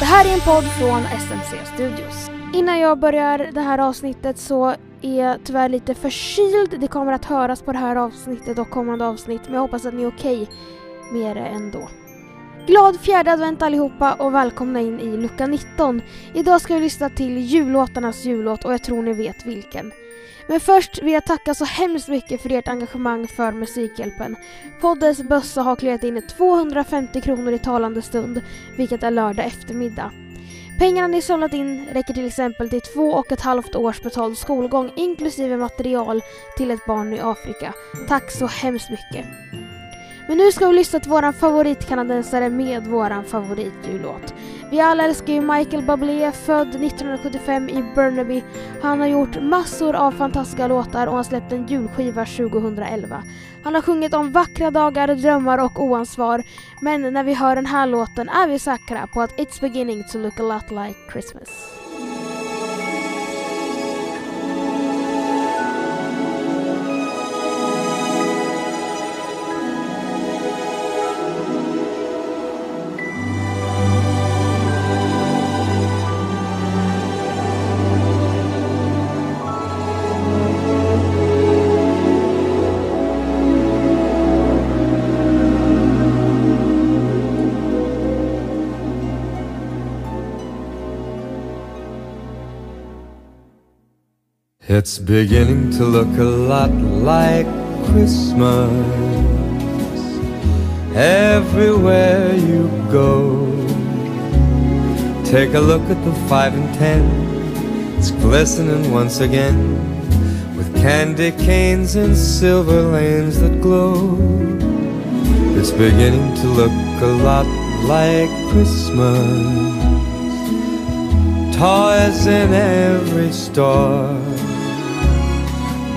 Det här är en podd från SMC Studios. Innan jag börjar det här avsnittet så är jag tyvärr lite förkyld. Det kommer att höras på det här avsnittet och kommande avsnitt men jag hoppas att ni är okej med det ändå. Glad fjärde advent allihopa och välkomna in i lucka 19. Idag ska vi lyssna till jullåtarnas jullåt och jag tror ni vet vilken. Men först vill jag tacka så hemskt mycket för ert engagemang för Musikhjälpen. Poddens bössa har klirrat in 250 kronor i talande stund, vilket är lördag eftermiddag. Pengarna ni samlat in räcker till exempel till två och ett halvt års betald skolgång inklusive material till ett barn i Afrika. Tack så hemskt mycket! Men nu ska vi lyssna till våran favoritkanadensare med våran favoritjullåt. Vi alla älskar ju Michael Bublé, född 1975 i Burnaby. Han har gjort massor av fantastiska låtar och han släppte en julskiva 2011. Han har sjungit om vackra dagar, drömmar och oansvar. Men när vi hör den här låten är vi säkra på att it's beginning to look a lot like Christmas. It's beginning to look a lot like Christmas everywhere you go. Take a look at the five and ten, it's glistening once again with candy canes and silver lanes that glow. It's beginning to look a lot like Christmas. Toys in every store.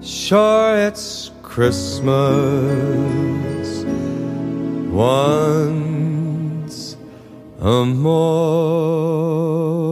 Sure, it's Christmas once a more.